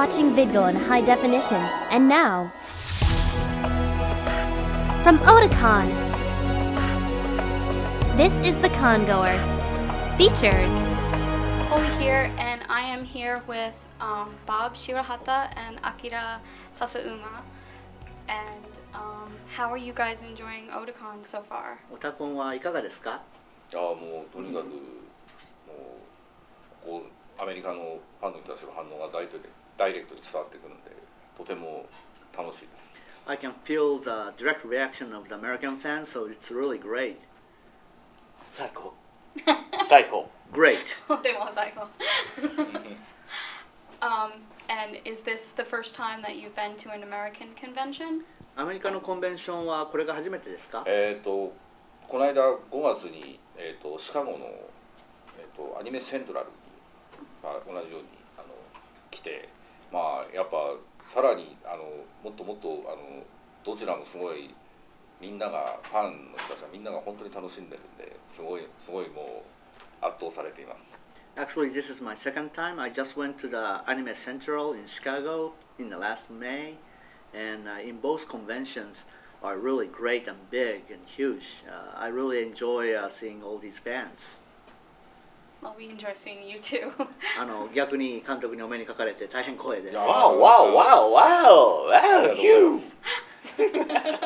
watching VidGo in high definition. And now, from Otakon, this is the Congoer. Features Holy here, and I am here with um, Bob Shirahata and Akira Sasauma. And um, how are you guys enjoying Otakon so far? オタコンはいかがですかああもうとにかくもうこうアメリカのファンの人たちの反応がダイレクトで ダイレクトに伝わってくるんでとても楽しいです I can feel the direct reaction of the American fans, so it's really great. 最高最高 Great. でも最後 um, and is this the first time that you've been to an American convention? アメリカのコンベンションはこれが初めてですかえっ、とこの間5月に、えー、とシカゴの、えー、とアニメセントラルに、まあ、同じようにあの来てまあやっぱさらにあのもっともっとあのどちらもすごいみんながファンの人たちはみんなが本当に楽しんでるんですごいすごいもう圧倒されています Actually, this is my second time. I just went to the Anime Central in Chicago in the last May, and uh, in both conventions are really great and big and huge. Uh, I really enjoy uh, seeing all these fans. Well, we enjoy seeing you too. あの逆に監督にお目にかかれて大変光栄です。いやわおわおわおわおわおヒュー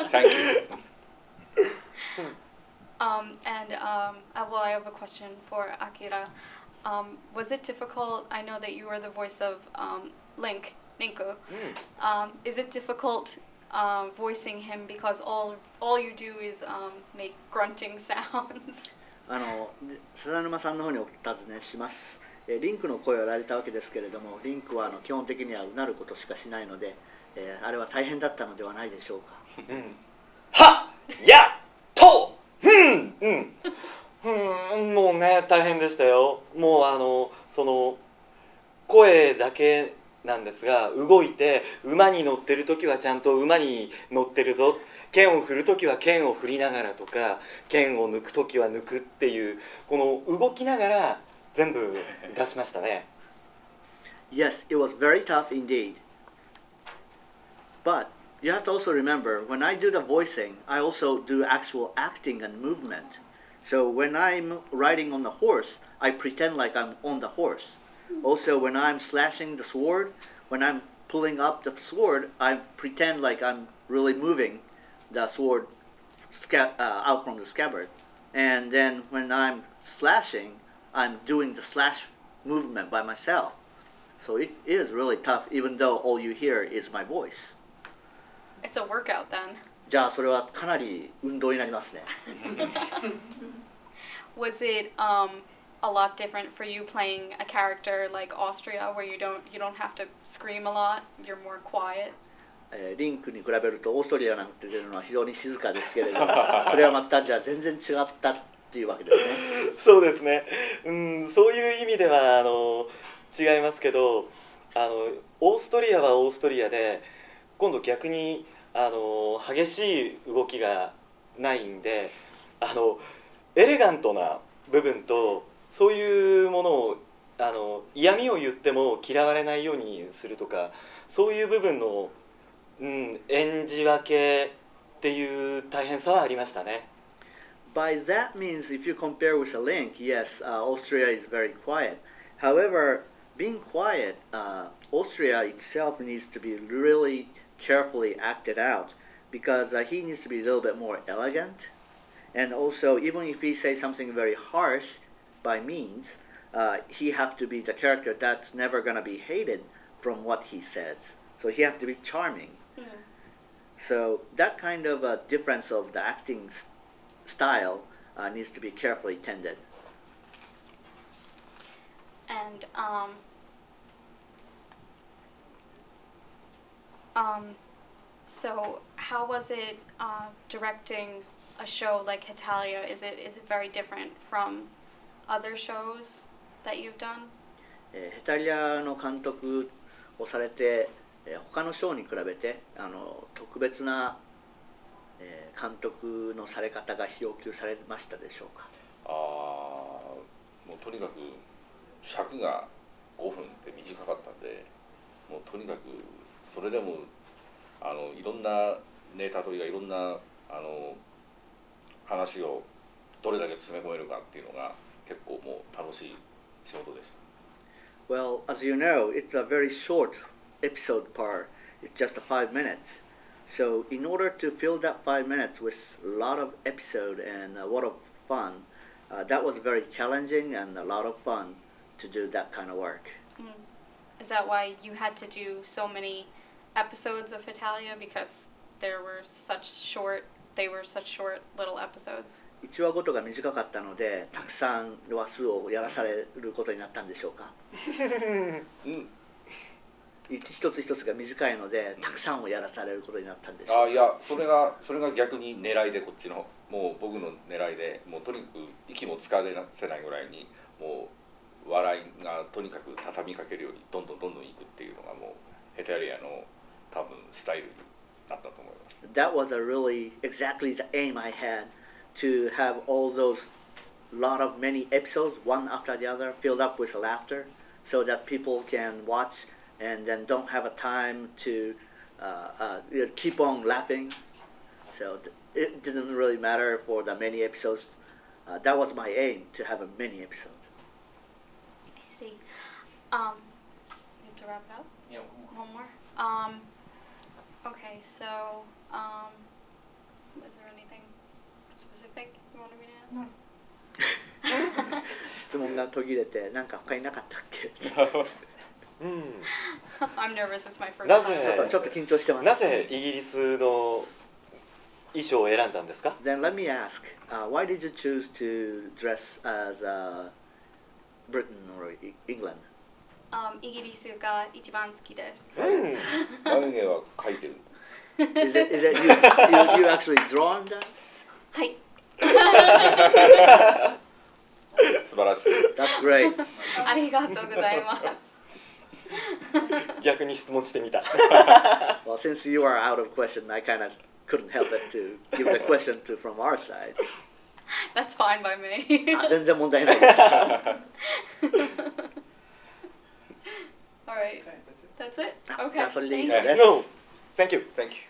Thank you Um, and um, uh, well, I have a question for Akira. Um, was it difficult? I know that you were the voice of um, Link, Ninku. Um, is it difficult um, voicing him because all all you do is um, make grunting sounds? あの笹沼さんの方にお尋ねします。えリンクの声をやられたわけですけれども、リンクはあの基本的にはうなることしかしないので、えーあれは大変だったのではないでしょうか。はやとうんうんうんもうね大変でしたよもうあのその声だけなんですが動いて馬に乗ってる時はちゃんと馬に乗ってるぞ剣を振る時は剣を振りながらとか剣を抜く時は抜くっていうこの動きながら全部出しましたね Yes, it was very tough indeed. But you have to also remember when I do the voicing, I also do actual acting and movement. So when I'm riding on the horse, I pretend like I'm on the horse. Also, when I'm slashing the sword, when I'm pulling up the sword, I pretend like I'm really moving the sword sca- uh, out from the scabbard. And then when I'm slashing, I'm doing the slash movement by myself. So it is really tough, even though all you hear is my voice. It's a workout then. じゃあそれはかなり運動になりますね。 Was it um, a lot different for you playing a character like Austria, where you don't you don't have to scream a lot? You're more quiet. えーリンクに比べるとオーストリアなんて出るのは非常に静かですけれども、それはまたじゃあ全然違ったっていうわけですね。そうですね、うん、そういう意味ではあの違いますけどあのオーストリアはオーストリアで今度逆にあの激しい動きがないんであのエレガントな部分とそういうものをあの嫌味を言っても嫌われないようにするとかそういう部分の、うん、演じ分けっていう大変さはありましたね。By that means, if you compare with a link, yes, uh, Austria is very quiet. However, being quiet, uh, Austria itself needs to be really carefully acted out because uh, he needs to be a little bit more elegant. And also, even if he says something very harsh by means, uh, he have to be the character that's never going to be hated from what he says. So he have to be charming. So that kind of a difference of the acting style uh, needs to be carefully tended. And um, um, so how was it uh, directing a show like Hitalia? Is it is it very different from other shows that you've done? えーヘタリアの監督をされて、えー他のショーに比べてあの特別な、えー監督のされ方が要求されましたでしょうか？ああもうとにかく尺が5分って短かったんでもうとにかくそれでもあのいろんなネタというかいろんなあの話をどれだけ詰め込めるかっていうのが 結構もう楽しい仕事でした。 Well, as you know, it's a very short episode part. It's just five minutes. So, in order to fill that five minutes with a lot of episode and a lot of fun, uh, that was very challenging and a lot of fun to do that kind of work. Mm. Is that why you had to do so many episodes of Italia because there were such short they were such short little episodes? 1話ごとが短かったので、たくさん話数をやらされることになったんでしょうか？うんい一つ一つが短いので、たくさんをやらされることになったんでしょうか？あいやそれがそれが逆に狙いでこっちのもう僕の狙いでもうとにかく息も使わせないぐらいにもう笑いがとにかく畳みかけるようにどんどんどんどんいくっていうのがもうヘタリアの多分スタイルになったと思います。 that was a really exactly the aim I had to have all those lot of many episodes one after the other filled up with laughter so that people can watch and then don't have a time to uh, uh, you know, keep on laughing so th- it didn't really matter for the many episodes uh, that was my aim to have a many episodes I see. Um, we have to wrap it up. One more. Um, okay, so um, is there anything specific you wanted me to ask? 質問が途切れてなんか他になかったっけうん I'm nervous. It's my first な time. ぜちょっと緊張してますなぜイギリスの衣装を選んだんですか Then let me ask, uh, why did you choose to dress as uh, Britain or E- England? Um, イギリスが一番好きです。うん眉毛は描いてる Is it, is it you, you, you actually drawn that? はい。素晴らしい That's great. ありがとうございます。逆に質問してみた Well, since you are out of question, I kind of couldn't help it to give the question to from our side. That's fine by me. あ全然問題ないです。 right. Okay, that's it. That's it? Ah, okay. That's all. Thank. No. Thank you. Thank you.